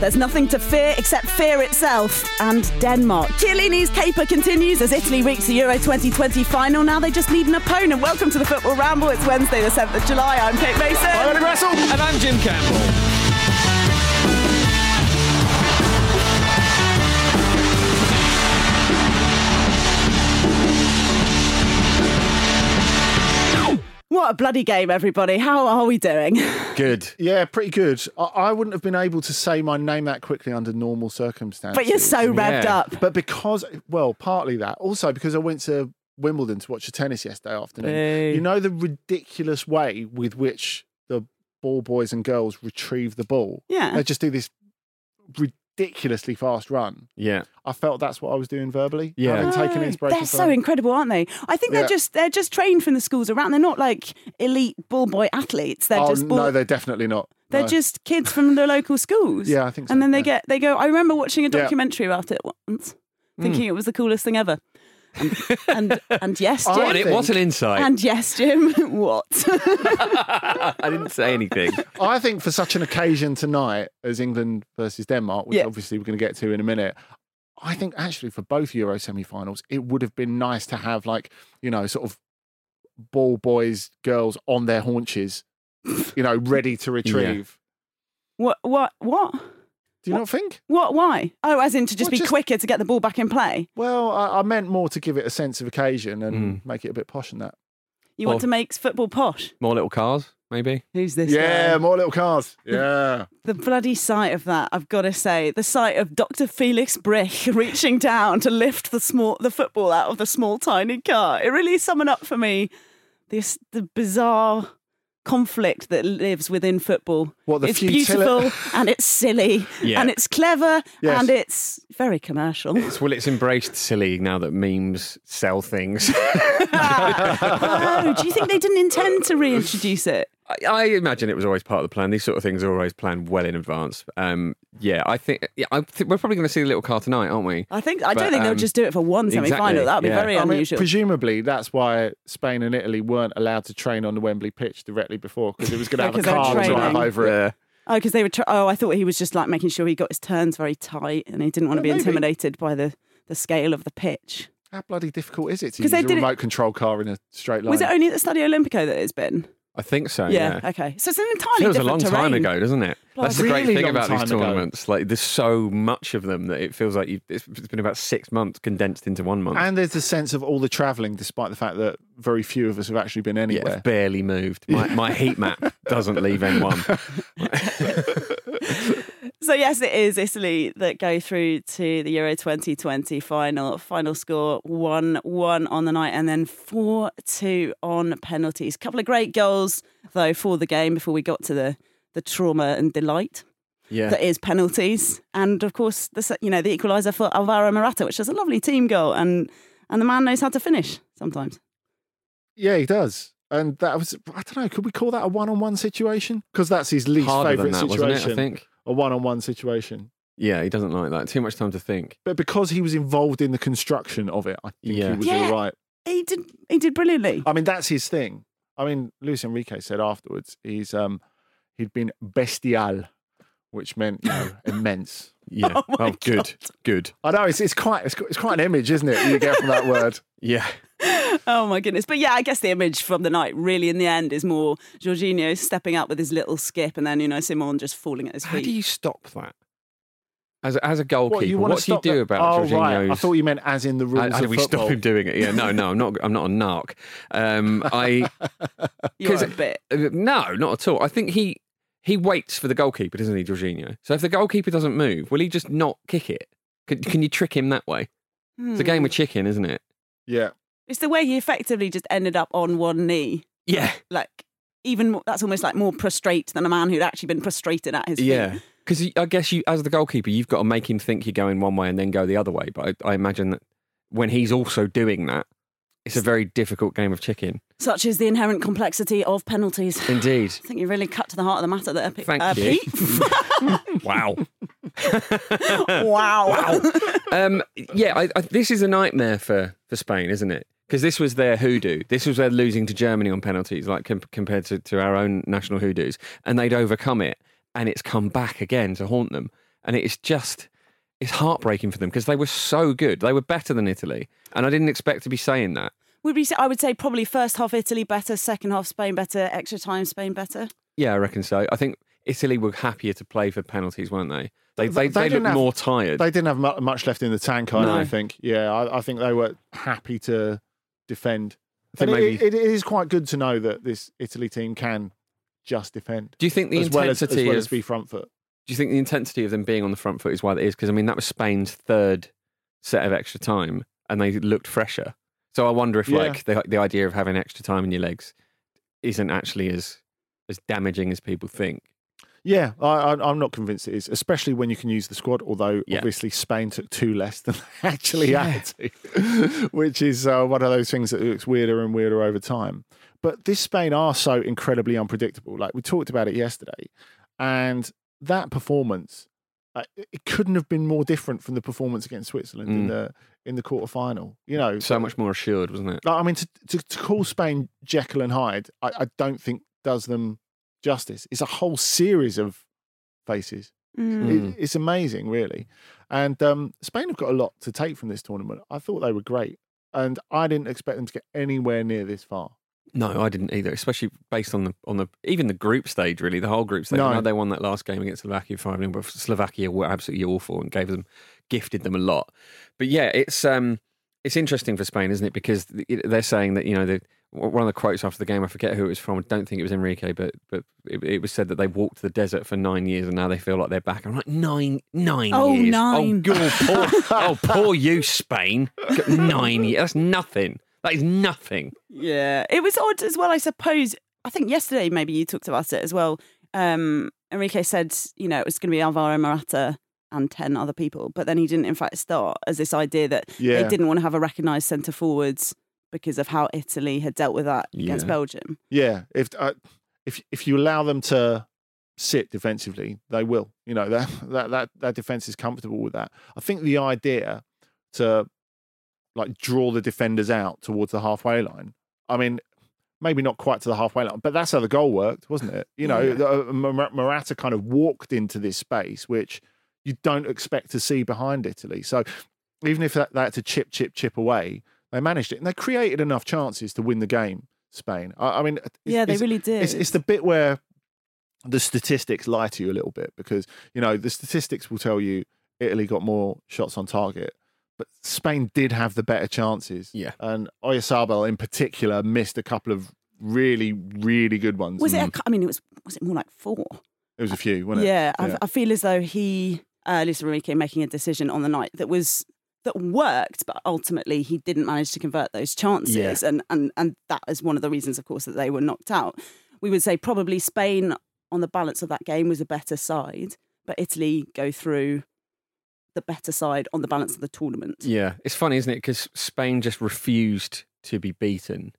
There's nothing to fear except fear itself and Denmark. Chiellini's caper continues as Italy reach the Euro 2020 final. Now they just need an opponent. Welcome to the Football Ramble. It's Wednesday, the 7th of July. I'm Kate Mason. I'm Andy Brassell. And I'm Jim Campbell. What a bloody game, everybody. How are we doing? Good. Yeah, pretty good. I, I wouldn't have been able to say my name that quickly under normal circumstances. But you're so revved Yeah. up. But because, well, partly that. Also because I went to Wimbledon to watch the tennis yesterday afternoon. Boo. You know the ridiculous way with which the ball boys and girls retrieve the ball? Yeah. They just do this ridiculously fast run. Yeah. I felt that's what I was doing verbally. Yeah. Having taken Oh, inspiration They're from so incredible, aren't they? I think Yeah. they're just they're just trained from the schools around. They're not like elite ball boy athletes. They're oh, just ball, no, they're definitely not. They're No. just kids from the local schools. Yeah, I think so, And then they yeah. get they go. I remember watching a Yeah. documentary about it once, thinking Hmm. it was the coolest thing ever. And and, and yes, I Jim. What, it, what an insight. And yes, Jim. what? I didn't say anything. I think for such an occasion tonight as England versus Denmark, which Yeah. obviously we're going to get to in a minute, I think actually for both Euro semi-finals, it would have been nice to have like you know sort of ball boys, girls on their haunches, you know, ready to retrieve. what? What? What? Do you not think? What? Why? Oh, as in to just Well, be just- quicker to get the ball back in play. Well, I, I meant more to give it a sense of occasion and Mm. make it a bit posh than that. You want to make football posh? More little cars, maybe. Who's this? yeah, guy? more little cars. Yeah. The bloody sight of that, I've got to say, the sight of Dr. Felix Brych reaching down to lift the small the football out of the small tiny car. It really summed up for me this the bizarre conflict that lives within football. What, the it's futili- beautiful and it's silly Yeah. and it's clever Yes. and it's very commercial. It's, well, it's embraced silly now that memes sell things. oh, do you think they didn't intend to reintroduce it? I, I imagine it was always part of the plan. These sort of things are always planned well in advance. Um, yeah, I think yeah, I think we're probably going to see the little car tonight, aren't we? I think I don't But, think they'll um, just do it for one semi final. exactly, That'd be yeah. very I mean, unusual. presumably that's why Spain and Italy weren't allowed to train on the Wembley pitch directly before because it was going to have a car drive training. over it. Yeah. Oh, because they were. Tr- oh, I thought he was just like making sure he got his turns very tight, and he didn't want to be maybe. intimidated by the the scale of the pitch. How bloody difficult is it to 'Cause use they a did it- remote control car in a straight line? Was it only at the Stadio Olimpico that it's been? I think so. yeah, Yeah. okay. So it's an entirely Feels a different long time ago, doesn't it? That's the great thing about these time ago. tournaments. Like, there's so much of them that it feels like you've, it's it's been about six months condensed into one month. And there's the sense of all the travelling, despite the fact that very few of us have actually been anywhere. it's barely moved. My, my heat map doesn't leave N1. So yes, it is Italy that go through to the Euro 2020 final. Final score one one on the night, and then four two on penalties. couple of great goals though for the game before we got to the the trauma and delight Yeah. that is penalties, and of course the you know the equaliser for Alvaro Morata, which is a lovely team goal, and and the man knows how to finish sometimes. Yeah, he does. And that was, I don't know, could we call that a one on one situation? Because that's his least Harder than favourite that, wasn't situation. it? I think. A one on one situation. Yeah, he doesn't like that. Too much time to think. But because he was involved in the construction of it, I think Yeah. he was Yeah. all right. He did he did brilliantly. I mean, that's his thing. I mean, Luis Enrique said afterwards he's um he'd been bestial, which meant you know, immense. Yeah. Oh my good. God. Good. I know it's it's quite it's, quite- it's quite an image, isn't it? You get from that word. Yeah. Oh my goodness. But yeah, I guess the image from the night really in the end is more Jorginho stepping up with his little skip and then, you know, Simon just falling at his feet. How do you stop that? As a, as a goalkeeper, What you what, do you do about Oh Jorginho's? right, I thought you meant as in the rules How, how do we football. stop him doing it? Yeah, no, no, I'm not. I'm not a narc. Um, I You're 'cause a bit. uh, no, not at all. I think he he waits for the goalkeeper, doesn't he, Jorginho? So if the goalkeeper doesn't move, will he just not kick it? Can, can you trick him that way? It's a game Hmm. of chicken, isn't it? Yeah. It's the way he effectively just ended up on one knee. Yeah, Like, even more, that's almost like more prostrate than a man who'd actually been prostrated at his feet. yeah. Because I guess you, as the goalkeeper, you've got to make him think you're going one way and then go the other way. But I, I imagine that when he's also doing that, it's a very difficult game of chicken. Such is the inherent complexity of penalties. Indeed. I think you really cut to the heart of the matter there, Pete. Thank uh, you. Pete. Wow. wow. um, yeah, I, I, this is a nightmare for, for Spain, isn't it? Because this was their hoodoo. This was their losing to Germany on penalties, like com- compared to, to our own national hoodoos, and they'd overcome it, and it's come back again to haunt them, and it's just it's heartbreaking for them because they were so good. They were better than Italy, and I didn't expect to be saying that. Would we say, I would say probably first half Italy better, second half Spain better, extra time Spain better. Yeah, I reckon so. I think Italy were happier to play for penalties, weren't they? They They- they, they they, looked have- more tired. They didn't have much left in the tank, I No. don't think. Yeah, I, I think they were happy to defend. I think And maybe- it, it is quite good to know that this Italy team can just defend. Do you think the as well as, intensity as well of as be front foot? Do you think the intensity of them being on the front foot is why that is? Because I mean, that was Spain's third set of extra time, and they looked fresher. So I wonder if Yeah. like the the idea of having extra time in your legs isn't actually as as damaging as people think. Yeah, I, I, I'm not convinced it is, especially when you can use the squad. Although Yeah. obviously Spain took two less than they actually Yeah. had to, which is uh, one of those things that looks weirder and weirder over time. But this Spain are so incredibly unpredictable. Like we talked about it yesterday, and that performance, uh, it couldn't have been more different from the performance against Switzerland in Mm. the in the quarter final. You know, So much more assured, wasn't it? like, I mean, to, to, to call Spain Jekyll and Hyde, I, I don't think does them justice. It's a whole series of faces. Mm. It, it's amazing, really. And um, Spain have got a lot to take from this tournament. I thought they were great, and I didn't expect them to get anywhere near this far. No, I didn't either. Especially based on the on the even the group stage, really, the whole group stage. No. I know they won that last game against Slovakia five 0 but Slovakia were absolutely awful and gave them gifted them a lot. But yeah, it's um it's interesting for Spain, isn't it? Because they're saying that you know the one of the quotes after the game, I forget who it was from. I don't think it was Enrique, but but it, it was said that they walked the desert for nine years and now they feel like they're back. I'm like nine nine Oh, years. nine. Oh, God, poor, oh, poor you, Spain. Nine years. That's nothing. That is nothing. Yeah, it was odd as well. I suppose. I think yesterday maybe you talked about it as well. Um, Enrique said, you know, it was going to be Alvaro Morata and ten other people, but then he didn't, in fact, start as this idea that Yeah. they didn't want to have a recognised centre forwards because of how Italy had dealt with that against Belgium. Yeah, if uh, if if you allow them to sit defensively, they will. You know that that that that defense is comfortable with that. I think the idea to like draw the defenders out towards the halfway line. I mean, maybe not quite to the halfway line, but that's how the goal worked, wasn't it? You know, Yeah. uh, Morata kind of walked into this space which you don't expect to see behind Italy. So even if that, they had to chip, chip, chip away, they managed it and they created enough chances to win the game. Spain. I, I mean, it's- Yeah, they it's- really did. It's, it's the bit where the statistics lie to you a little bit because you know the statistics will tell you Italy got more shots on target, but Spain did have the better chances. Yeah. and Oyarzabal in particular missed a couple of really, really good ones. Was it? A, cou- I mean, it was. Was it more like four? It was a few, wasn't it? Yeah, I, I feel as though he, uh, Luis Enrique, making a decision on the night that was that worked, but ultimately he didn't manage to convert those chances, Yeah. and and and that is one of the reasons, of course, that they were knocked out. We would say probably Spain on the balance of that game was a better side, but Italy go through the better side on the balance of the tournament. Yeah, it's funny, isn't it? Because Spain just refused to be beaten,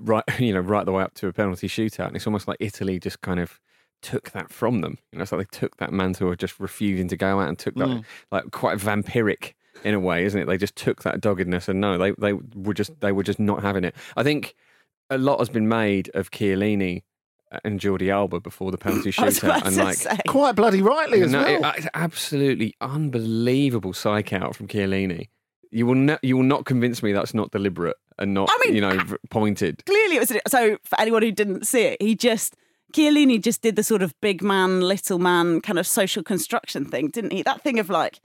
right? You know, right the way up to a penalty shootout, and it's almost like Italy just kind of took that from them. You know, it's like they took that mantle of just refusing to go out and took that Mm. like quite vampiric in a way, isn't it? They just took that doggedness, and no, they they were just they were just not having it. I think a lot has been made of Chiellini and Jordi Alba before the penalty shootout, and like say. Quite bloody rightly as no, well. it- it's absolutely unbelievable psych out from Chiellini. You will not, you will not convince me that's not deliberate and not, I mean, you know, v- pointed. clearly it was so for anyone who didn't see it he just Chiellini just did the sort of big man little man kind of social construction thing didn't he that thing of like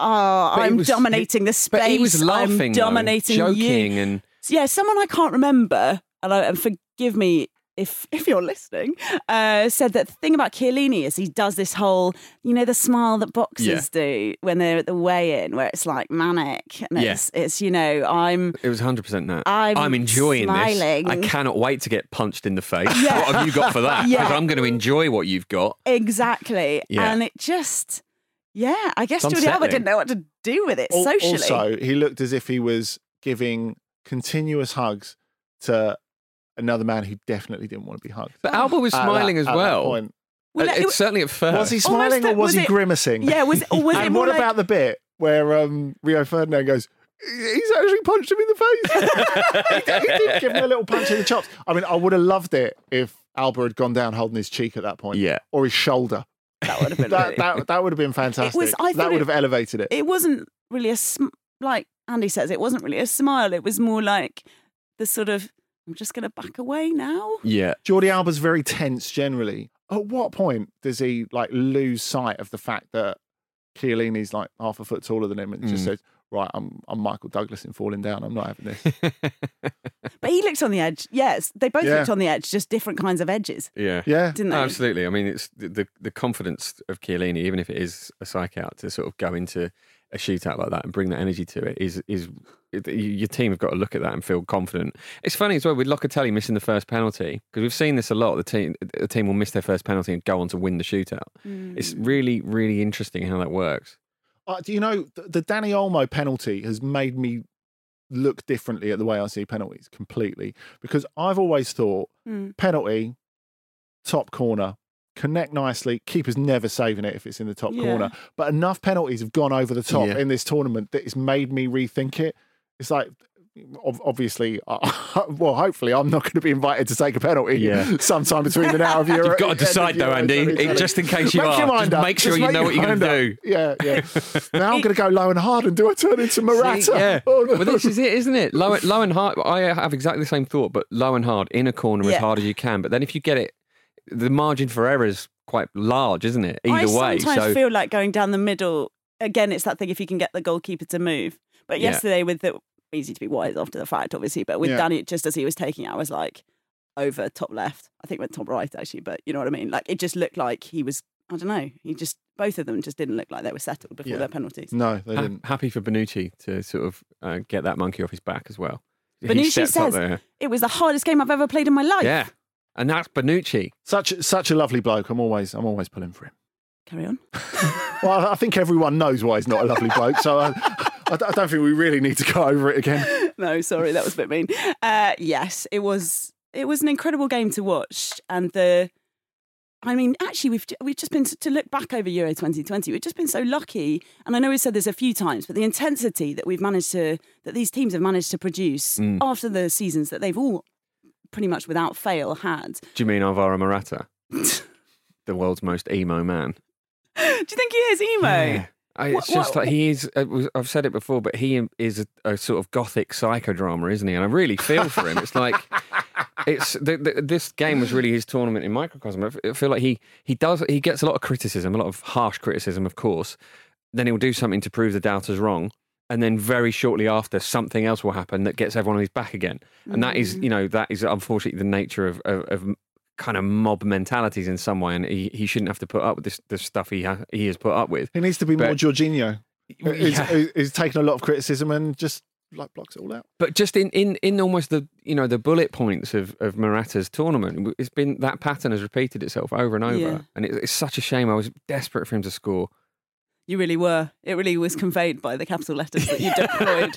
oh But i'm was- dominating the space But he was laughing, i'm though, dominating joking, you and yeah someone i can't remember and, I, and forgive me if if you're listening, uh, said that the thing about Chiellini is he does this whole, you know, the smile that boxers Yeah. do when they're at the weigh-in, where it's like manic, and Yeah. it's it's you know, I'm it was 100% that. I'm enjoying this. I cannot wait to get punched in the face. Yeah. What have you got for that? Because. I'm going to enjoy what you've got. Exactly. Yeah. And it just, yeah, I guess It's Jordi Alba didn't know what to do with it Al- socially. Also, he looked as if he was giving continuous hugs to another man who definitely didn't want to be hugged. But Alba was At that- smiling as at that well. point. Well, Uh, it it's certainly at first. Was he Almost smiling or was, was he it- grimacing? yeah, was or was it and more what like, about the bit where um, Rio Ferdinand goes, he's actually punched him in the face? he, did, he did give him a little punch in the chops. I mean, I would have loved it if Alba had gone down holding his cheek at that point. Yeah. Or his shoulder. That would have been That, really- that, that would have been fantastic. I that would it- have elevated it. it wasn't really a sm- like Andy says, it wasn't really a smile. It was more like the sort of I'm just going to back away now. yeah. Jordi Alba's very tense generally. At what point does he like lose sight of the fact that Chiellini's like half a foot taller than him and just Mm. says, "Right, I'm I'm Michael Douglas in falling down. I'm not having this." But he looked on the edge. Yes, they both Yeah. looked on the edge, just different kinds of edges, Yeah. yeah, didn't they? Absolutely. I mean, it's the, the the confidence of Chiellini, even if it is a psych out, to sort of go into a shootout like that and bring that energy to it is is it, your team have got to look at that and feel confident. It's funny as well with Locatelli missing the first penalty because we've seen this a lot. The team the team will miss their first penalty and go on to win the shootout. It's Mm. really really interesting how that works. Uh, do you know the, the Dani Olmo penalty has made me look differently at the way I see penalties completely because I've always thought Mm. penalty, top corner, connect nicely. Keeper's never saving it if it's in the top Yeah. corner. But enough penalties have gone over the top Yeah. in this tournament that it's made me rethink it. It's like. Ob- Obviously, uh, well, hopefully, I'm not going to be invited to take a penalty Yeah. sometime between the now of Euro. You've got to decide though, Andy, 2020. just in case you Make are. your mind just up. make sure Just you make know what you're going to do. Yeah, yeah. now I'm going to go low and hard and do I turn into Morata. See, yeah. Oh, no. Well, this is it, isn't it? Low, low and hard. I have exactly the same thought, but low and hard in a corner as hard as you can. But then if you get it, the margin for error is quite large, isn't it? Either way. I way. sometimes So feel like going down the middle. Again, it's that thing if you can get the goalkeeper to move. But Yeah. yesterday, with the easy to be wise after the fact, obviously, but with Yeah. Dani, just as he was taking it, I was like over top left. I think went top right actually, but you know what I mean. Like it just looked like he was. I don't know. He just both of them just didn't look like they were settled before Yeah. their penalties. No, they ha- didn't. happy for Bonucci to sort of uh, get that monkey off his back as well. Bonucci says it was the hardest game I've ever played in my life. Yeah. And that's Bonucci. Such such a lovely bloke. I'm always I'm always pulling for him. Carry on. Well, I think everyone knows why he's not a lovely bloke, so I, I don't think we really need to go over it again. no, sorry, that was a bit mean. Uh, yes, it was. It was an incredible game to watch, and the. I mean, actually, we've we've just been to look back over Euro 2020. We've just been so lucky, and I know we've said this a few times, but the intensity that we've managed to that these teams have managed to produce Mm. after the seasons that they've all pretty much without fail had. Do you mean Alvaro Morata? the world's most emo man. Do you think he is emo? Yeah. I, it's What- just what- like he is. uh, I've said it before, but he is a, a sort of gothic psychodrama, isn't he? And I really feel for him. It's like it's the, the, this game was really his tournament in microcosm. I feel like he he does he gets a lot of criticism, a lot of harsh criticism, of course. Then he'll do something to prove the doubters wrong, and then very shortly after, something else will happen that gets everyone on his back again. And that is, you know, that is unfortunately the nature of, of, of kind of mob mentalities in some way, and he, he shouldn't have to put up with this the stuff he ha- he has put up with. He needs to be more But- Jorginho. He's, Yeah. he's- he's taken a lot of criticism and just like blocks it all out. But just in, in, in almost the you know the bullet points of, of Morata's tournament, it's been that pattern has repeated itself over and over, Yeah. and it, it's such a shame. I was desperate for him to score. You really were. It really was conveyed by the capital letters that you deployed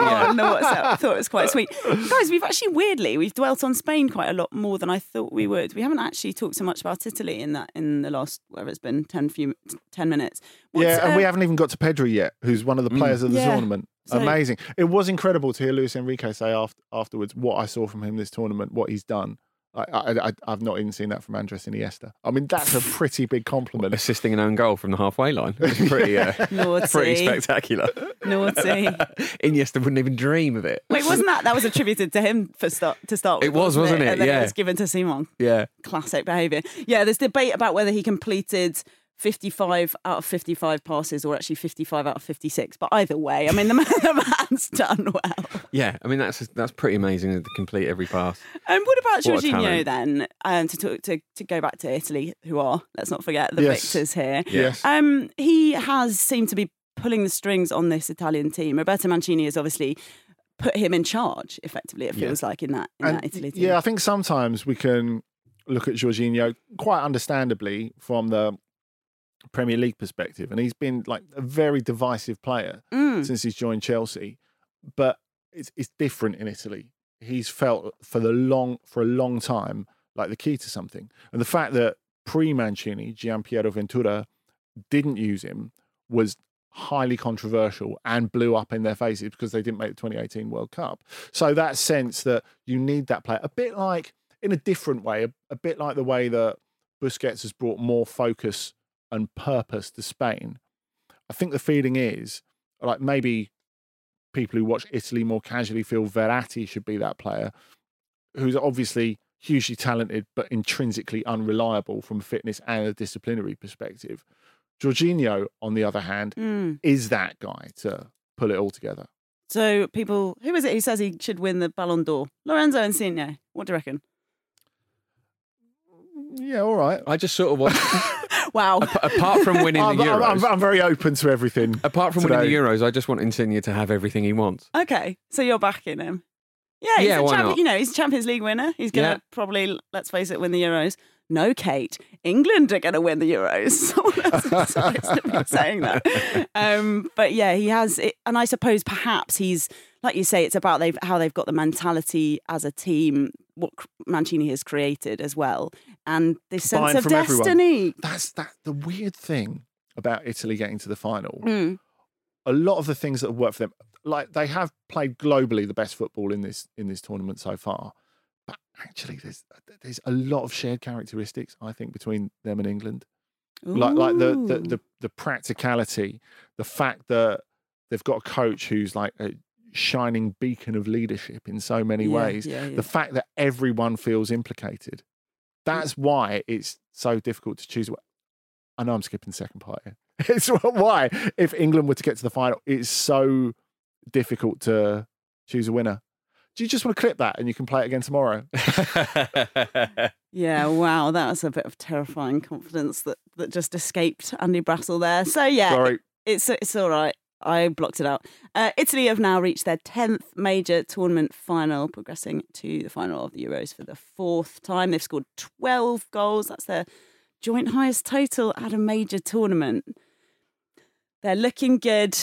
on the WhatsApp. I thought it was quite sweet. Guys, we've actually weirdly we've dwelt on Spain quite a lot more than I thought we would. We haven't actually talked so much about Italy in that in the last whatever it's been 10 few 10 minutes. What's, yeah, and we uh, haven't even got to Pedri yet, who's one of the players of the Yeah. tournament. So- Amazing. It was incredible to hear Luis Enrique say after, afterwards what I saw from him this tournament, what he's done. I, I, I, I've not even seen that from Andres Iniesta. I mean, that's a pretty big compliment. Assisting an own goal from the halfway line. It's pretty, uh, Naughty. pretty spectacular. Naughty. Iniesta wouldn't even dream of it. Wait, wasn't that that was attributed to him for start to start? It with, was, wasn't it? And then Yeah. it was given to Simon. Yeah. Classic behaviour. Yeah, there's debate about whether he completed 55 out of 55 passes or actually 55 out of 56. But either way, I mean, the, man, the man's done well. Yeah, I mean that's that's pretty amazing to complete every pass. And what about What a Jorginho then? Um, to, talk, to to go back to Italy, who are let's not forget the Yes. victors here. Yes. Um, he has seemed to be pulling the strings on this Italian team. Roberto Mancini has obviously put him in charge. Effectively, it feels like in that in And that Italy team. yeah, I think sometimes we can look at Jorginho quite understandably from the Premier League perspective, and he's been like a very divisive player Mm. since he's joined Chelsea. But it's it's different in Italy. He's felt for the long for a long time like the key to something, and the fact that pre Mancini, Gianpiero Ventura didn't use him was highly controversial and blew up in their faces because they didn't make the 2018 World Cup. So that sense that you need that player, a bit like in a different way, a, a bit like the way that Busquets has brought more focus and purpose to Spain. I think the feeling is like maybe people who watch Italy more casually feel Verratti should be that player, who's obviously hugely talented but intrinsically unreliable from a fitness and a disciplinary perspective. Jorginho, on the other hand, Mm. is that guy to pull it all together. So people, who is it who says he should win the Ballon d'Or? Lorenzo Insigne. What do you reckon? Yeah, all right. I just sort of want, Wow. apart from winning I'm, the I'm- Euros, I'm- I'm very open to everything. apart from winning the Euros, I just want Insigne to have everything he wants. Okay, so you're backing him. Yeah, he's Yeah, a why champion, not? you know, he's a Champions League winner. He's going to Yeah. probably, let's face it, win the Euros. No, Kate, England are going to win the Euros. Someone else be saying that. Um, but yeah, he has, it, and I suppose perhaps he's, like you say, it's about they've, how they've got the mentality as a team, what Mancini has created as well, and this sense of from everyone. destiny. That's that. The weird thing about Italy getting to the final, Mm. a lot of the things that have worked for them, like they have played globally the best football in this in this tournament so far. But actually, there's there's a lot of shared characteristics I think between them and England. Like like the, the the the practicality, the fact that they've got a coach who's like a shining beacon of leadership in so many Yeah, ways. yeah, yeah. The fact that everyone feels implicated. Mm. That's why it's so difficult to choose. I know I'm skipping the second part here. It's why, if England were to get to the final, it's so difficult to choose a winner. Do you just want to clip that and you can play it again tomorrow? Yeah, wow, that was a bit of terrifying confidence that, that just escaped Andy Brassell there. So yeah, Sorry. it's it's all right. I blocked it out. Uh, Italy have now reached their tenth major tournament final, progressing to the final of the Euros for the fourth time. They've scored twelve goals. That's their joint highest total at a major tournament. They're looking good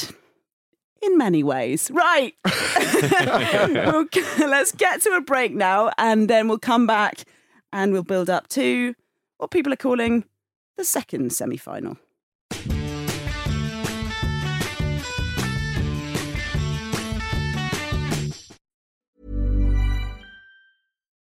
in many ways. Right. We'll- let's get to a break now, and then we'll come back and we'll build up to what people are calling the second semi final.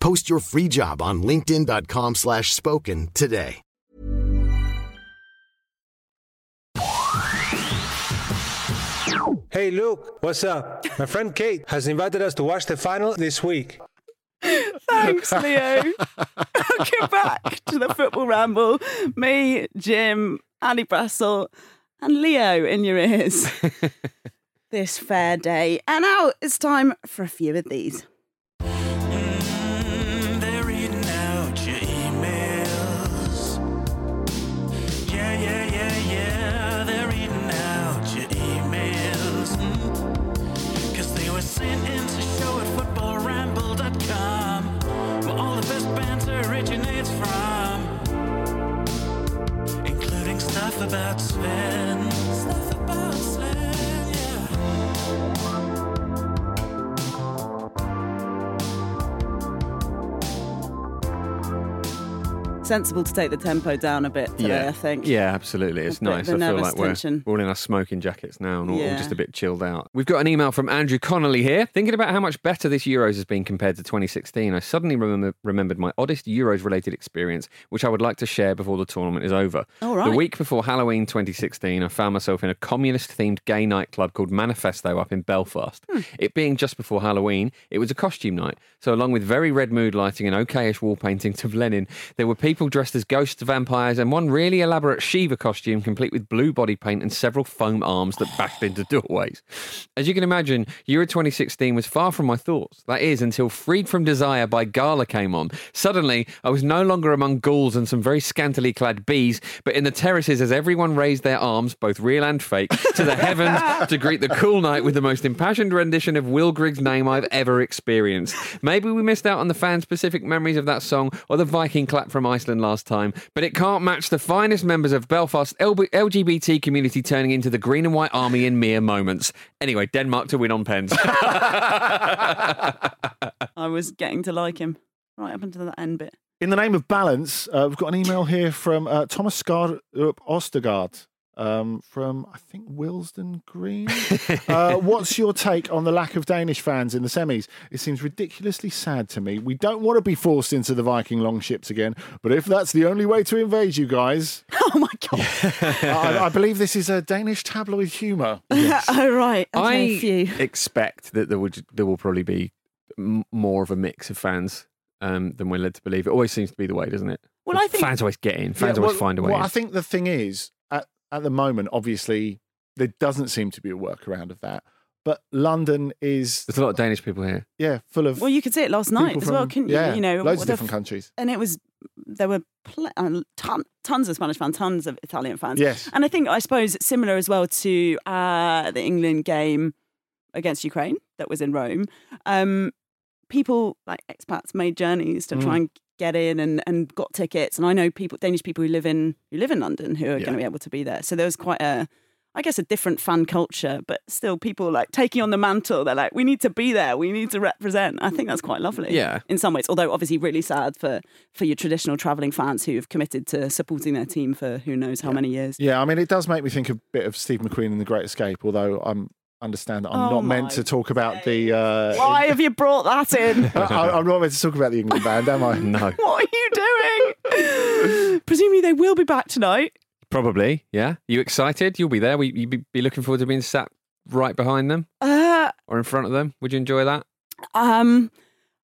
Post your free job on linkedin.com slash spoken today. Hey Luke, what's up? My friend Kate has invited us to watch the final this week. Thanks, Leo. Welcome back to the Football Ramble. Me, Jim, Andy Brassell, and Leo in your ears this fair day. And now it's time for a few of these. About Sensible to take the tempo down a bit today, I think. Yeah, absolutely. It's A nice. I feel like we're, tension. we're all in our smoking jackets now and all, all just a bit chilled out. We've got an email from Andrew Connolly here. Thinking about how much better this Euros has been compared to 2016, I suddenly remember, remembered my oddest Euros related experience, which I would like to share before the tournament is over. All right. The week before Halloween 2016, I found myself in a communist themed gay nightclub called Manifesto up in Belfast. Hmm. It being just before Halloween, it was a costume night. So, along with very red mood lighting and okayish wall paintings of Lenin, there were people dressed as ghosts, vampires, and one really elaborate Shiva costume complete with blue body paint and several foam arms that bashed into doorways. As you can imagine, Euro 2016 was far from my thoughts. That is, until Freed from Desire by Gala came on. Suddenly, I was no longer among ghouls and some very scantily clad bees, but in the terraces as everyone raised their arms, both real and fake, to the heavens to greet the cool night with the most impassioned rendition of Will Grigg's name I've ever experienced. Maybe we missed out on the fan specific memories of that song or the Viking clap from Iceland last time, but it can't match the finest members of Belfast LGBT community turning into the green and white army in mere moments. Anyway, Denmark to win on pens. I was getting to like him right up until that end bit. In the name of balance, uh, we've got an email here from uh, Thomas Skarup Ostergaard um, from, I think, Willesden Green. uh, what's your take on the lack of Danish fans in the semis? It seems ridiculously sad to me. We don't want to be forced into the Viking longships again, but if that's the only way to invade you guys. Oh my God. I, I believe this is a Danish tabloid humour. oh, right. Okay, I phew. expect that there would there will probably be m- more of a mix of fans um, than we're led to believe. It always seems to be the way, doesn't it? Well, I think- fans always get in. Fans Yeah, always find a way. Well, in. I think the thing is, at, at the moment, obviously, there doesn't seem to be a workaround of that. But London is, There's a lot of Danish people here. yeah, full of Well, you could see it last night people as well, couldn't you? yeah, you know, loads of different f- countries. and it was there were pl- uh, ton, tons of Spanish fans, tons of Italian fans. Yes. and I think I suppose similar as well to uh, the England game against Ukraine that was in Rome. Um, people like expats made journeys to try Mm. and get in and, and got tickets, and I know people Danish people who live in who live in London who are Yeah. going to be able to be there. So there was quite a I guess, a different fan culture, but still people like taking on the mantle. They're like, we need to be there. We need to represent. I think that's quite lovely. Yeah. In some ways, although obviously really sad for, for your traditional travelling fans who have committed to supporting their team for who knows how many years. Yeah, I mean, it does make me think a bit of Steve McQueen in The Great Escape, although I'm understand that I'm Oh not meant to talk about the. Uh, Why have you brought that in? I, I'm not meant to talk about the England band, am I? No. what are you doing? Presumably they will be back tonight. Probably, yeah. You excited? You'll be there. We, you'd be- be looking forward to being sat right behind them Uh, or in front of them. Would you enjoy that? um,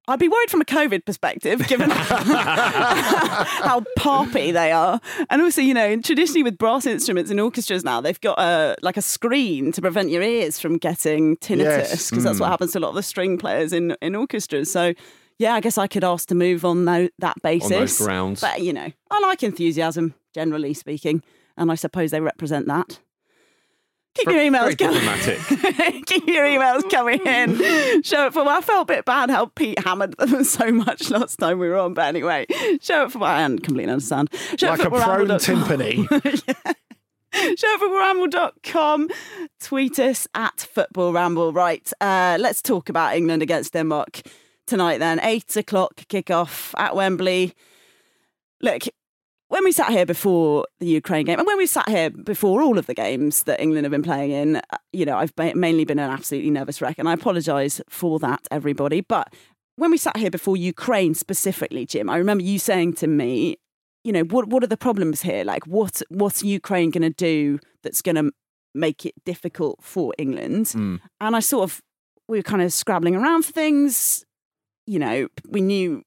I'd be worried from a COVID perspective, given how poppy they are, and also, you know, traditionally with brass instruments in orchestras now, they've got a like a screen to prevent your ears from getting tinnitus, Yes. because that's what Mm. happens to a lot of the string players in in orchestras. So. Yeah, I guess I could ask to move on tho- that basis. On those grounds. But, you know, I like enthusiasm, generally speaking, and I suppose they represent that. Keep your emails coming. Keep your emails coming in. Show it for I felt a bit bad how Pete hammered them so much last time we were on. But anyway, show it for I completely understand. Show Like it a for prone ramble.com. timpani. Show it for ramble.com. Tweet us at football ramble. Right. Uh, let's talk about England against Denmark tonight then. Eight o'clock kickoff at Wembley. Look, when we sat here before the Ukraine game, and when we sat here before all of the games that England have been playing in, uh, you know, I've ba- mainly been an absolutely nervous wreck, and I apologise for that, everybody. But when we sat here before Ukraine specifically, Jim, I remember you saying to me, you know, what what are the problems here? Like, what what's Ukraine going to do that's going to make it difficult for England? Mm. And I sort of we were kind of scrabbling around for things. You know, we knew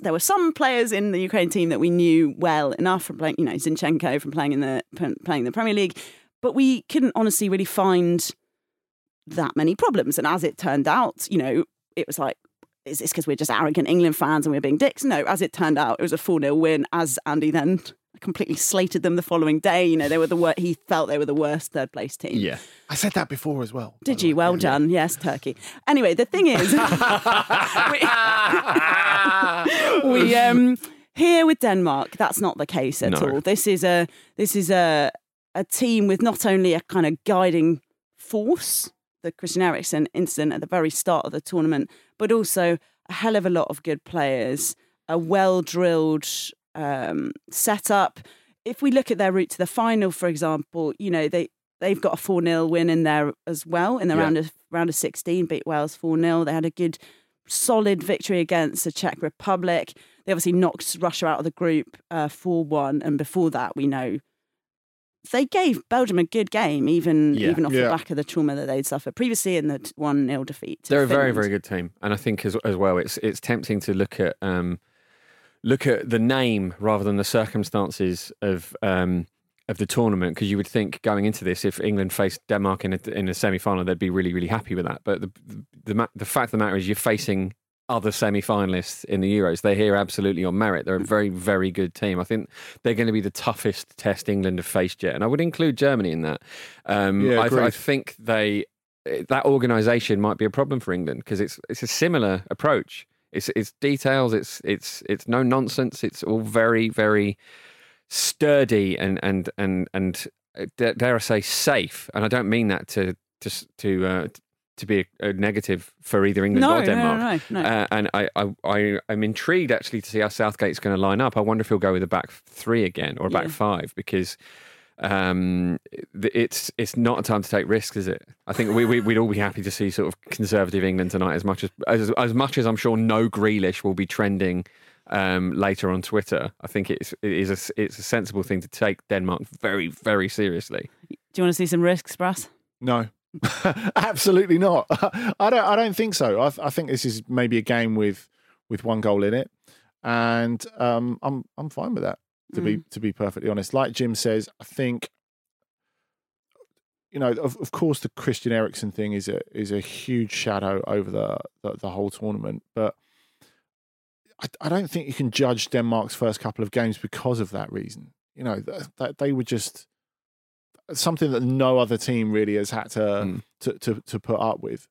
there were some players in the Ukraine team that we knew well enough from playing. You know, Zinchenko from playing in the playing the Premier League, but we couldn't honestly really find that many problems. And as it turned out, you know, it was like, is this because we're just arrogant England fans and we're being dicks? No, as it turned out, it was a 4 0 win, as Andy then completely slated them the following day. You know, they were the wor- he felt they were the worst third place team. Yeah. I said that before as well. Did you? Well done. Yes, Turkey. Anyway, the thing is, we, we um here with Denmark, that's not the case at No. all. This is a this is a a team with not only a kind of guiding force, the Christian Eriksen incident at the very start of the tournament, but also a hell of a lot of good players, a well drilled um, setup. If we look at their route to the final, for example, you know they they've got a four 0 win in there as well in the Yeah. round of round of sixteen, beat Wales four 0 They had a good solid victory against the Czech Republic. They obviously knocked Russia out of the group four one, and before that, we know they gave Belgium a good game, even Yeah. even off Yeah. the back of the trauma that they'd suffered previously in the one 0 defeat. They're a very, very good team, and I think as as well, it's it's tempting to look at um, look at the name rather than the circumstances of um, of the tournament because you would think going into this, if England faced Denmark in a in a semi final, they'd be really, really happy with that. But the the ma- the fact of the matter is, you're facing other semi finalists in the Euros. They're here absolutely on merit. They're a very, very good team. I think they're going to be the toughest test England have faced yet, and I would include Germany in that. Um, Yeah, I, I think they that organisation might be a problem for England because it's it's a similar approach. It's it's details. It's it's it's no nonsense. It's all very very sturdy and and and and uh, dare I say safe. And I don't mean that to to to uh, to be a, a negative for either England No, or no, Denmark. no, no. Uh, and I, I I I'm intrigued actually to see how Southgate's going to line up. I wonder if he'll go with a back three again or a back Yeah. five because. Um, it's it's not a time to take risks, is it? I think we, we we'd all be happy to see sort of conservative England tonight, as much as as, as much as I'm sure no Grealish will be trending um, later on Twitter. I think it's it is a, s- it's a sensible thing to take Denmark very very seriously. Do you want to see some risks, Brass? No, absolutely not. I don't. I don't think so. I, I think this is maybe a game with with one goal in it, and um, I'm I'm fine with that. To be to be perfectly honest, like Jim says, I think you know, of, of course, the Christian Eriksen thing is a is a huge shadow over the the, the whole tournament, but. I, I don't think you can judge Denmark's first couple of games because of that reason. You know that, that they were just something that no other team really has had to Mm. to, to to put up with.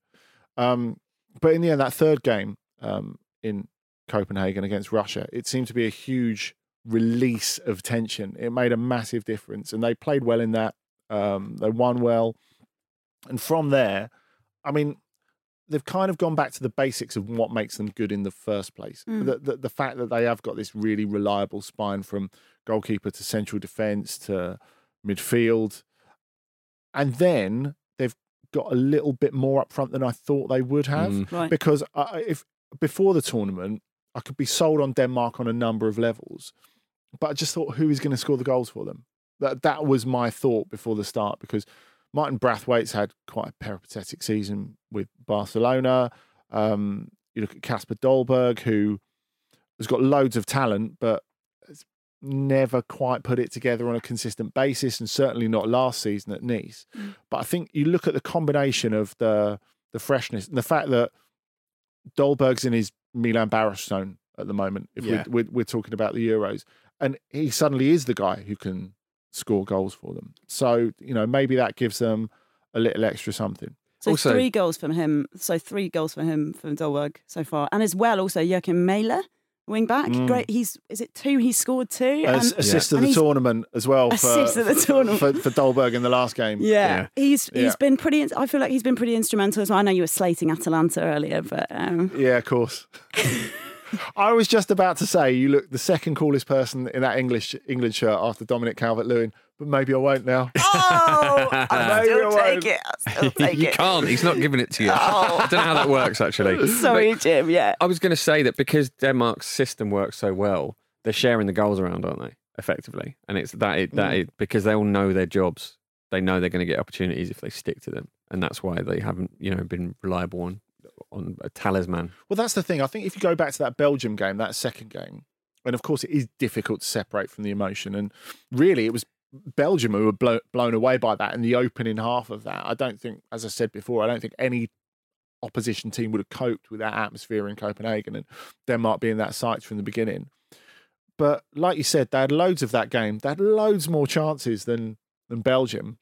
Um, but in the end, that third game um, in Copenhagen against Russia, it seemed to be a huge release of tension. It made a massive difference, and they played well in that. Um, they won well, and from there, I mean, they've kind of gone back to the basics of what makes them good in the first place. Mm. The, the the fact that they have got this really reliable spine from goalkeeper to central defence to midfield, and then they've got a little bit more up front than I thought they would have. Mm. Right. Because I, if before the tournament, I could be sold on Denmark on a number of levels, but I just thought who is going to score the goals for them. That that was my thought before the start because Martin Braithwaite's had quite a peripatetic season with Barcelona. Um, you look at Kasper Dolberg, who has got loads of talent, but has never quite put it together on a consistent basis, and certainly not last season at Nice. But I think you look at the combination of the the freshness and the fact that Dolberg's in his Milan Baros zone at the moment. If Yeah. we're, we're, we're talking about the Euros, and he suddenly is the guy who can score goals for them. So you know maybe that gives them a little extra something. So Also- three goals from him. So three goals for him from Dolberg so far, and as well also Joakim Mæhle, wing back. Mm. Great. He's is it two? He scored two. As, and- assist of the tournament as well for, Assist of the tournament. for, for Dolberg in the last game. Yeah, he's he's Yeah. been pretty. I feel like he's been pretty instrumental as well. I know you were slating Atalanta earlier, but um, Yeah, of course. I was just about to say you look the second coolest person in that English England shirt after Dominic Calvert Lewin, but maybe I won't now. oh, I'll Maybe still I take won't. it. I'll still take you it. can't. He's not giving it to you. I don't know how that works actually. Sorry, Jim. Yeah. I was going to say that because Denmark's system works so well, they're sharing the goals around, aren't they? Effectively, and it's that it, that Mm. it, because they all know their jobs. They know they're going to get opportunities if they stick to them, and that's why they haven't, you know, been reliable on on a talisman. Well, that's the thing. I think if you go back to that Belgium game, that second game, and of course it is difficult to separate from the emotion, and really it was Belgium who were blow, blown away by that in the opening half of that. I don't think, as I said before, I don't think any opposition team would have coped with that atmosphere in Copenhagen and Denmark being that site from the beginning. But like you said, they had loads of that game. They had loads more chances than than Belgium,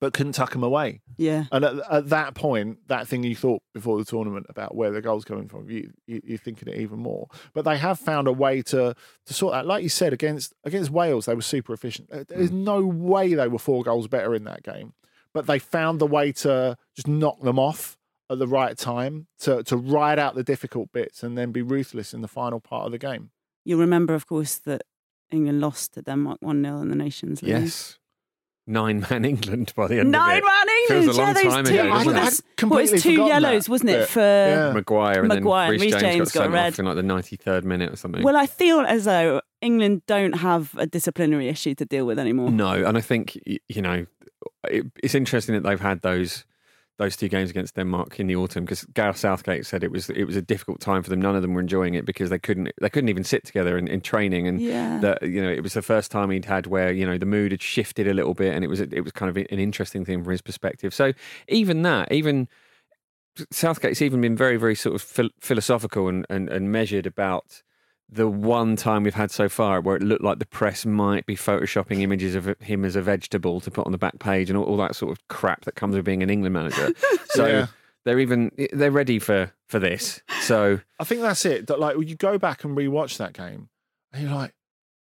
but couldn't tuck them away. Yeah. And at, at that point, that thing you thought before the tournament about where the goals coming from, you, you you're thinking it even more. But they have found a way to to sort that. Like you said, against against Wales, they were super efficient. There- There's mm. no way they were four goals better in that game, but they found the way to just knock them off at the right time to to ride out the difficult bits and then be ruthless in the final part of the game. You remember, of course, that England lost to Denmark 1 0 in the Nations League. Yes, nine man England by the end Nine of it. man England. Feels a long yeah, those time two. ago, well, doesn't it? that's- well, completely it's two yellows, that wasn't it? For Yeah. Maguire and Maguire, then Reece Reece James, James got, got sent red. off in like the ninety third minute or something. Well, I feel as though England don't have a disciplinary issue to deal with anymore. No, and I think you know it, it's interesting that they've had those those two games against Denmark in the autumn because Gareth Southgate said it was it was a difficult time for them. None of them were enjoying it because they couldn't they couldn't even sit together in, in training, and Yeah. that you know it was the first time he'd had where you know the mood had shifted a little bit, and it was it was kind of an interesting thing from his perspective. So even that, even Southgate's even been very very sort of phil- philosophical and, and and measured about the one time we've had so far where it looked like the press might be photoshopping images of him as a vegetable to put on the back page and all, all that sort of crap that comes with being an England manager. So Yeah. they're even they're ready for for this. So I think that's it. That like when you go back and rewatch that game, and you're like,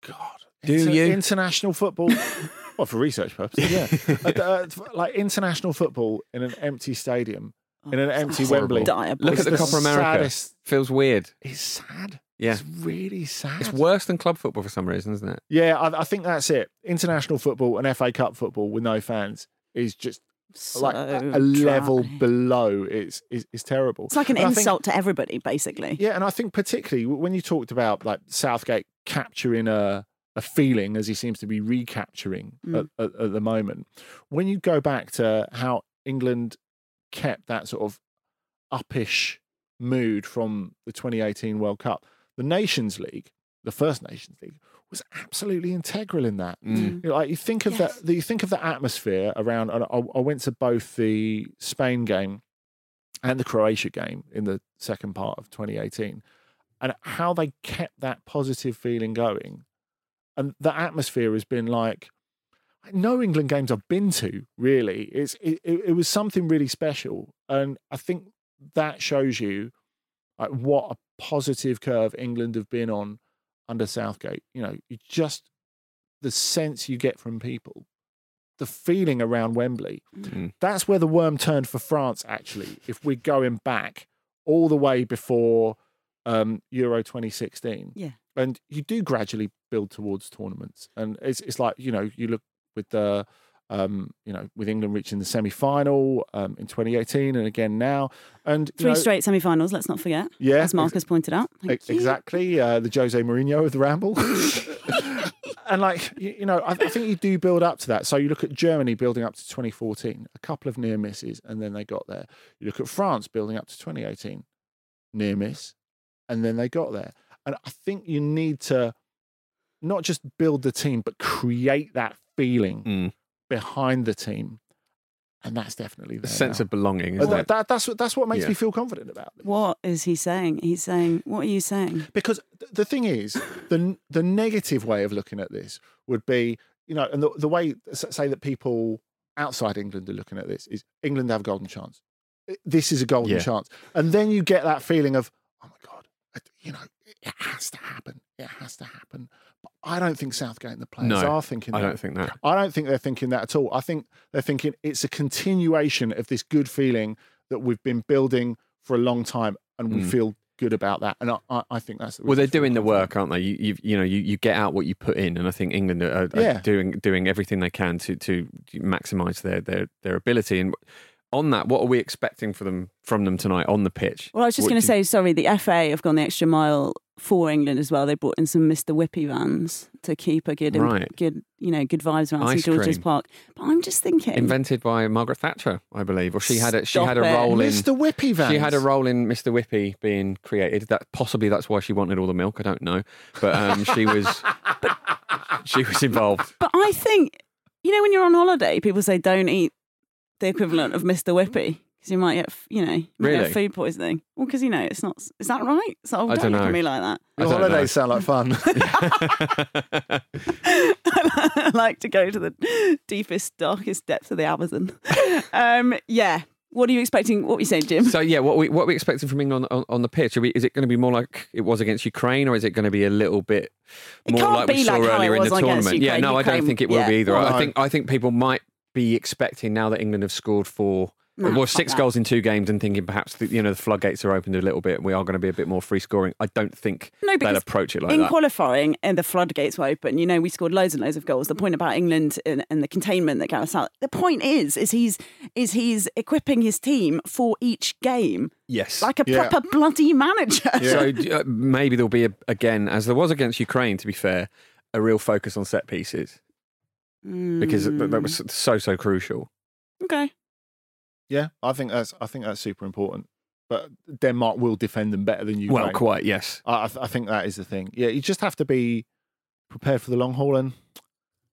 God, Do you? international football? well, for research purposes, yeah. Uh, uh, like international football in an empty stadium, in an empty. Wembley. Diabolical. look at the It's Copa America. saddest- Feels weird. It's sad. Yeah. It's really sad. It's worse than club football for some reason, isn't it? Yeah, I, I think that's it. International football and FA Cup football with no fans is just like a, a level below. It's is it's terrible. It's like an And I think- insult to everybody, basically. Yeah, and I think particularly when you talked about like Southgate capturing a a feeling as he seems to be recapturing Mm. at, at, at the moment, when you go back to how England kept that sort of uppish mood from the 2018 World Cup, the Nations League, the first Nations League, was absolutely integral in that. Mm. You know, like you think of Yes. that, the, you think of the atmosphere around. And I, I went to both the Spain game and the Croatia game in the second part of 2018, and how they kept that positive feeling going, and the atmosphere has been like no England games I've been to. Really, it's it, it, it was something really special, and I think that shows you like what a positive curve England have been on under Southgate. You know, you just the sense you get from people the feeling around Wembley. Mm. That's where the worm turned for France. Actually, if we're going back all the way before um, Euro 2016, Yeah. and you do gradually build towards tournaments, and it's it's like you know you look with the. Um, you know, with England reaching the semi-final um, in 2018, and again now, and Three know, straight semi-finals. Let's not forget. Yeah, as Marcus pointed out. Thank E- Exactly, uh, the Jose Mourinho of the ramble. and like you, you know, I, I think you do build up to that. So you look at Germany building up to 2014, a couple of near misses, and then they got there. You look at France building up to 2018, near miss, and then they got there. And I think you need to not just build the team, but create that feeling Mm. Behind the team, and that's definitely The sense now. of belonging, isn't that, it? that- that's what that's what makes Yeah. me feel confident about it. What is he saying? He's saying, what are you saying? because th- the thing is the the negative way of looking at this would be you know and the, the way say that people outside england are looking at this is england have a golden chance this is a golden Yeah. chance and then you get that feeling of oh my god you know it has to happen it has to happen but i don't think southgate and the players No, are thinking I that. don't think that. I don't think they're thinking that at all. I think they're thinking it's a continuation of this good feeling that we've been building for a long time, and we Mm. feel good about that. And I, I, I think that's the Well, they're doing the work, aren't they? You, you, you know, you, you get out what you put in, and I think England are, are Yeah. doing doing everything they can to to maximise their, their their ability. And on that, what are we expecting for them from them tonight on the pitch? Well, I was just going to say, sorry, the FA have gone the extra mile for England as well. They brought in some Mr. Whippy vans to keep a good, Right. good, you know, good vibes around Ice St George's cream. Park. But I'm just thinking, invented by Margaret Thatcher, I believe, or she had a she Stop had a it. role in Mr. Whippy Vans. She had a role in Mr. Whippy being created. That possibly that's why she wanted all the milk. I don't know, but um, she was she was involved. but I think, you know, when you're on holiday, people say don't eat the equivalent of Mr. Whippy because you might get, you know, you might get food poisoning. Well, because you know, it's not. Is that right? So I don't don't look at me like that. Your don't know. holidays sound like fun. I like to go to the deepest, darkest depths of the Amazon. um, yeah. What are you expecting? What were you saying, Jim? So yeah, what we what are we expecting from England on, on, on the pitch? Are we, is it going to be more like it was against Ukraine, or is it going to be a little bit more can't like we saw like earlier in the was against tournament? yeah, Ukraine. no, I don't think it will yeah. be either. Well, I think I think people might be expecting now that England have scored four. Nah, well, six goals in two games, and thinking perhaps the, you know the floodgates are opened a little bit. and We are going to be a bit more free scoring. I don't think No, they'll approach it like in that. qualifying and the floodgates were open. You know, we scored loads and loads of goals. The point about England and, and the containment that Gareth South. The point is, is he's is he's equipping his team for each game yes, like a Yeah. proper bloody manager. So uh, maybe there'll be a, again, as there was against Ukraine, to be fair, a real focus on set pieces because that, that was Mm. so so crucial. okay. yeah, I think that's I think that's super important. But Denmark will defend them better than you. Well, quite yes. I, I th- I think that is the thing. Yeah, you just have to be prepared for the long haul and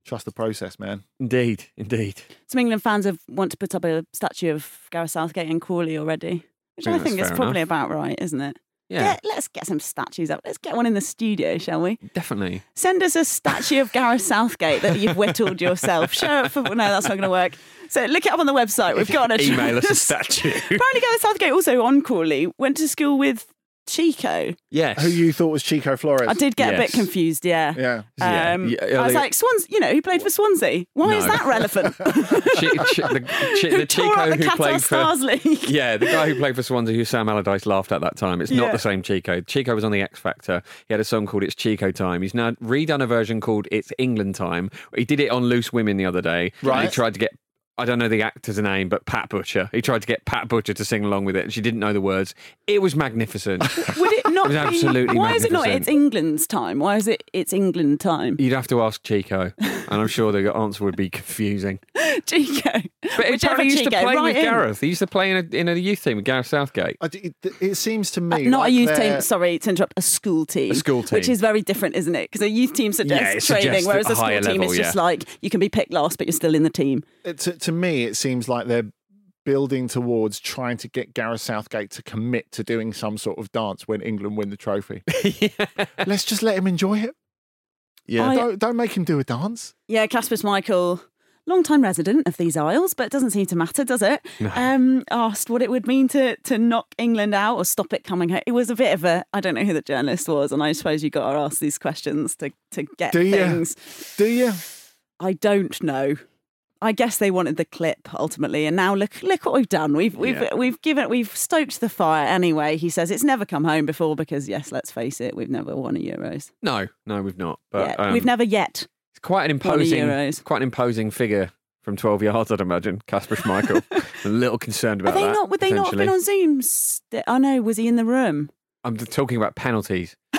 trust the process, man. Indeed, indeed. Some England fans have want to put up a statue of Gareth Southgate in Crawley already, which I I think think is probably enough. about right, isn't it? Yeah, Get, let's get some statues up. Let's get one in the studio, shall we? definitely. Send us a statue of Gareth Southgate that you've whittled yourself. Show it for no, that's not going to work. So look it up on the website. We've got a Email us a statue. Apparently, Gareth Southgate also on Crawley went to school with Chico. yes. Who you thought was Chico Flores? I did get a bit confused. Yeah. Yeah. Yeah. Um, Yeah, I was like, Swans, you know, who played for Swansea? Why is that relevant? Chi- Chi- the, Chi- who the tore Chico the who Qatar played for Stars League? yeah, the guy who played for Swansea, who Sam Allardyce laughed at that time. It's Yeah. not the same Chico. Chico was on the X Factor. He had a song called "It's Chico Time." He's now redone a version called "It's England Time." He did it on Loose Women the other day. And Right. he tried to get. I don't know the actor's name, but Pat Butcher. He tried to get Pat Butcher to sing along with it, and she didn't know the words. It was magnificent. Would not It absolutely Why is it not? It's England's time. Why is it? It's England time. You'd have to ask Chico, and I'm sure the answer would be confusing. Chico. But Whichever apparently he used to play right with in. Gareth. He used to play in a, in a youth team with Gareth Southgate. I d- it, it seems to Uh, me not like a youth team. Sorry to interrupt. A school team. A school Which is very different, isn't it? Because a youth team suggests it training, suggests whereas a a school higher team level, is just like you can be picked last, but you're still in the team. it- to, to me, it seems like they're building towards trying to get Gareth Southgate to commit to doing some sort of dance when England win the trophy. Let's just let him enjoy it. Yeah. I- Don't, don't make him do a dance. Yeah, Kasper Schmeichel, long-time resident of these isles, but it doesn't seem to matter, does it? Um, asked what it would mean to to knock England out or stop it coming home. It was a bit of a I don't know who the journalist was, and I suppose you got to ask these questions to to get Do you? things. Do you? I don't know. I guess they wanted the clip ultimately, and now look look what we've done. We've we've Yeah. we've given we've stoked the fire anyway. He says it's never come home before because yes, let's face it, we've never won a Euros. No, no, we've not. But um, we've never yet. It's quite an imposing, Euros. quite an imposing figure from 12 yards, I'd imagine. Kasper Schmeichel. a little concerned about Are they that. not? Would they not have been on Zoom? St- oh no, was he in the room? I'm talking about penalties.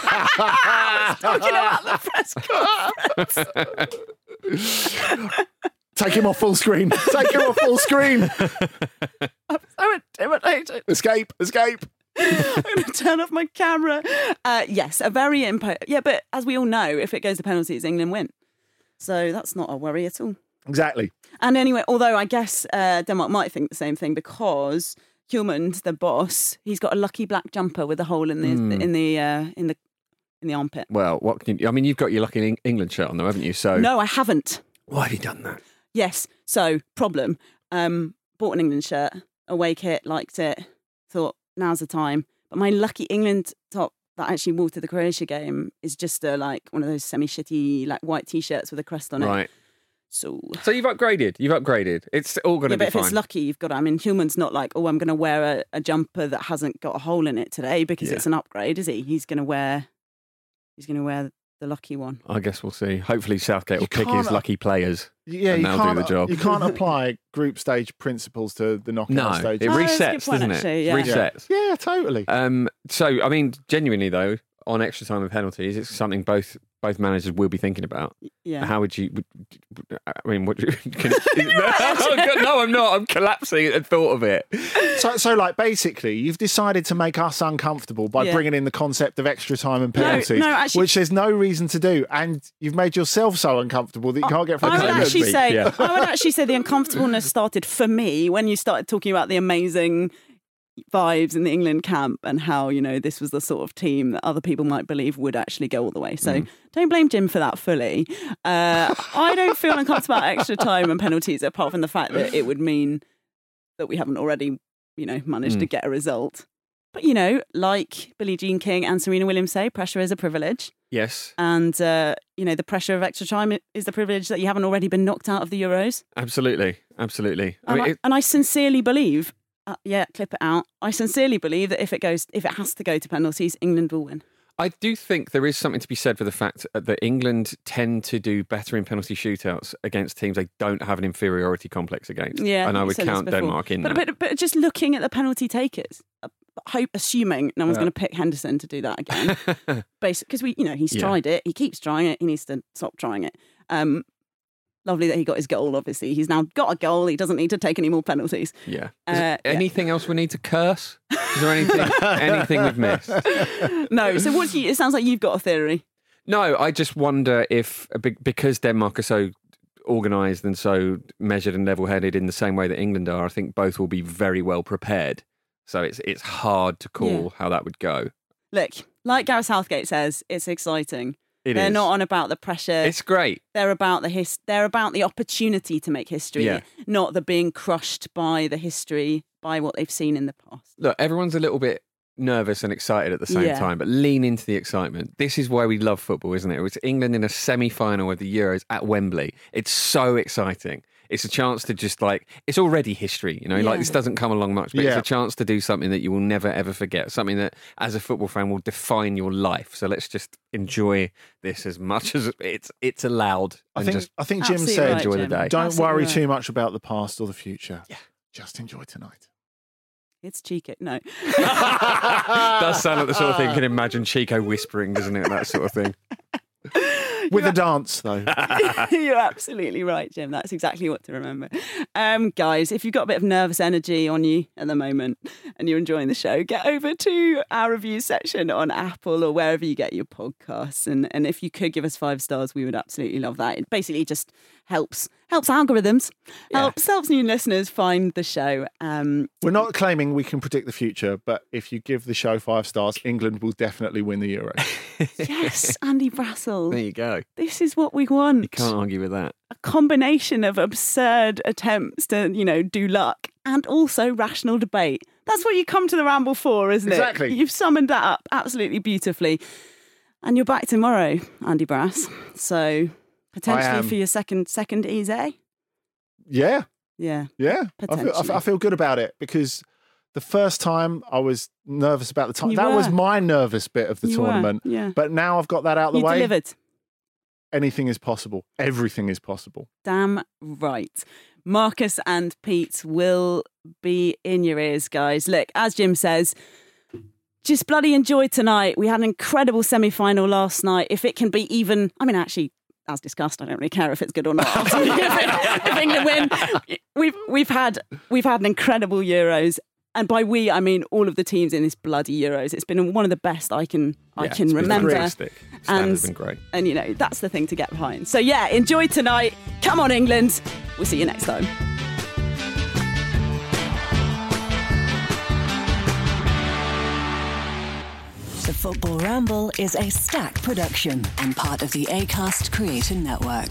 I was Talking about the press conference. Take him off full screen. Take him off full screen. I'm so intimidated. Escape, escape. I'm going to turn off my camera. Uh, yes, a very impo. Yeah, but as we all know, if it goes to penalties, England win. So that's not a worry at all. Exactly. And anyway, although I guess uh, Denmark might think the same thing because Hjulmand, the boss, he's got a lucky black jumper with a hole in the Mm. in the uh, in the in the armpit. Well, what can you, I mean, you've got your lucky England shirt on, though, haven't you? So No, I haven't. why have you done that? Yes. So problem. Um, bought an England shirt, away kit, liked it. Thought now's the time. But my lucky England top that I actually wore to the Croatia game is just a like one of those semi shitty like white t-shirts with a crest on it. Right. So So you've upgraded. You've upgraded. It's all going to yeah, be but if fine. it's lucky, you've got. I mean, Hjulmand's not like, oh, I'm going to wear a, a jumper that hasn't got a hole in it today because Yeah. it's an upgrade, is he? He's going to wear. He's going to wear the lucky one. I guess we'll see. Hopefully, Southgate You will pick his lucky players. Yeah, and you they'll can't, do the job. you can't apply group stage principles to the knockout No, stage. it Oh, that's a good resets, point, doesn't actually, it? yeah. Resets. Yeah, totally. Um, so, I mean, genuinely though, on extra time and penalties, it's something both both managers will be thinking about. Yeah. How would you? Would, I mean, what? you- Can, no, oh, no, I'm not. I'm collapsing at the thought of it. So, so like basically, you've decided to make us uncomfortable by Yeah. bringing in the concept of extra time and penalties, no, actually- which there's no reason to do, and you've made yourself so uncomfortable that you can't get for I would actually say, yeah. I would actually say the uncomfortableness started for me when you started talking about the amazing vibes in the England camp and how you know this was the sort of team that other people might believe would actually go all the way. So don't blame Jim for that fully. Uh, I don't feel uncomfortable about extra time and penalties, apart from the fact that it would mean that we haven't already, you know, managed to get a result. But you know, like Billie Jean King and Serena Williams say, pressure is a privilege. Yes, And, uh, you know, the pressure of extra time is the privilege that you haven't already been knocked out of the Euros. absolutely, absolutely. I And, mean, I, it, and I sincerely believe, uh, yeah, clip it out. I sincerely believe that if it goes, if it has to go to penalties, England will win. I do think there is something to be said for the fact that England tend to do better in penalty shootouts against teams they don't have an inferiority complex against. Yeah, and I would count. Denmark in But, but, but just looking at the penalty takers, uh, hope assuming no one's Yeah. going to pick Henderson to do that again. Because we, you know, he's Yeah. tried it. He keeps trying it. He needs to stop trying it. Um, lovely that he got his goal. Obviously, he's now got a goal. He doesn't need to take any more penalties. Yeah. Uh, there yeah. anything else we need to curse? Is there anything anything we've missed? no. So what's you? It sounds like you've got a theory. No, I just wonder if because Denmark are so organised and so measured and level-headed in the same way that England are, I think both will be very well prepared. So it's it's hard to call Yeah. how that would go. Look, like Gareth Southgate says, it's exciting. It They're is. not on about the pressure. It's great. they're about the his. They're about the opportunity to make history, Yeah. not the being crushed by the history by what they've seen in the past. Look, everyone's a little bit nervous and excited at the same Yeah. time, but lean into the excitement. This is why we love football, isn't it? It's England in a semi-final of the Euros at Wembley. It's so exciting. It's a chance to just like it's already history, you know. Yeah. Like this doesn't come along much, but Yeah. it's a chance to do something that you will never ever forget. Something that, as a football fan, will define your life. So let's just enjoy this as much as it's it's allowed, I think just I think Jim said, right, enjoy the day. "Don't Absolutely worry right. too much about the past or the future. Yeah, just enjoy tonight." It's cheeky. No. does sound like the sort of thing you can imagine Chico whispering, doesn't it? That sort of thing. With a dance, though. You're absolutely right, Jim. That's exactly what to remember. Um, guys, if you've got a bit of nervous energy on you at the moment and you're enjoying the show, get over to our review section on Apple or wherever you get your podcasts. And, and if you could give us five stars, we would absolutely love that. It basically just helps helps algorithms, helps helps new listeners find the show. Um, We're not claiming we can predict the future, but if you give the show five stars, England will definitely win the Euro. yes, Andy Brassell. There you go. This is what we want. You can't argue with that. a combination of absurd attempts to, you know, do luck and also rational debate. That's what you come to the ramble for, isn't it? Exactly. You've summoned that up absolutely beautifully. And you're back tomorrow, Andy Brass. So Potentially for your second second easy. Yeah, Yeah. yeah. I feel, I, feel, I feel good about it because the first time I was nervous about the time. You that was my nervous bit of the You were, tournament. yeah. But now I've got that out of the You way. delivered. Anything is possible. Everything is possible. Damn right. Marcus and Pete will be in your ears, guys. Look, as Jim says, just bloody enjoy tonight. We had an incredible semi final last night. If it can be even, I mean, actually, as discussed, I don't really care if it's good or not. if, England win, we've we've had we've had an incredible Euros, and by we I mean all of the teams in this bloody Euros. It's been one of the best I can I can it's been remember. fantastic. Standard's been great. And you know that's the thing to get behind. So yeah, enjoy tonight. Come on, England. We'll see you next time. The Football Ramble is a stack production and part of the ACAST Creator Network.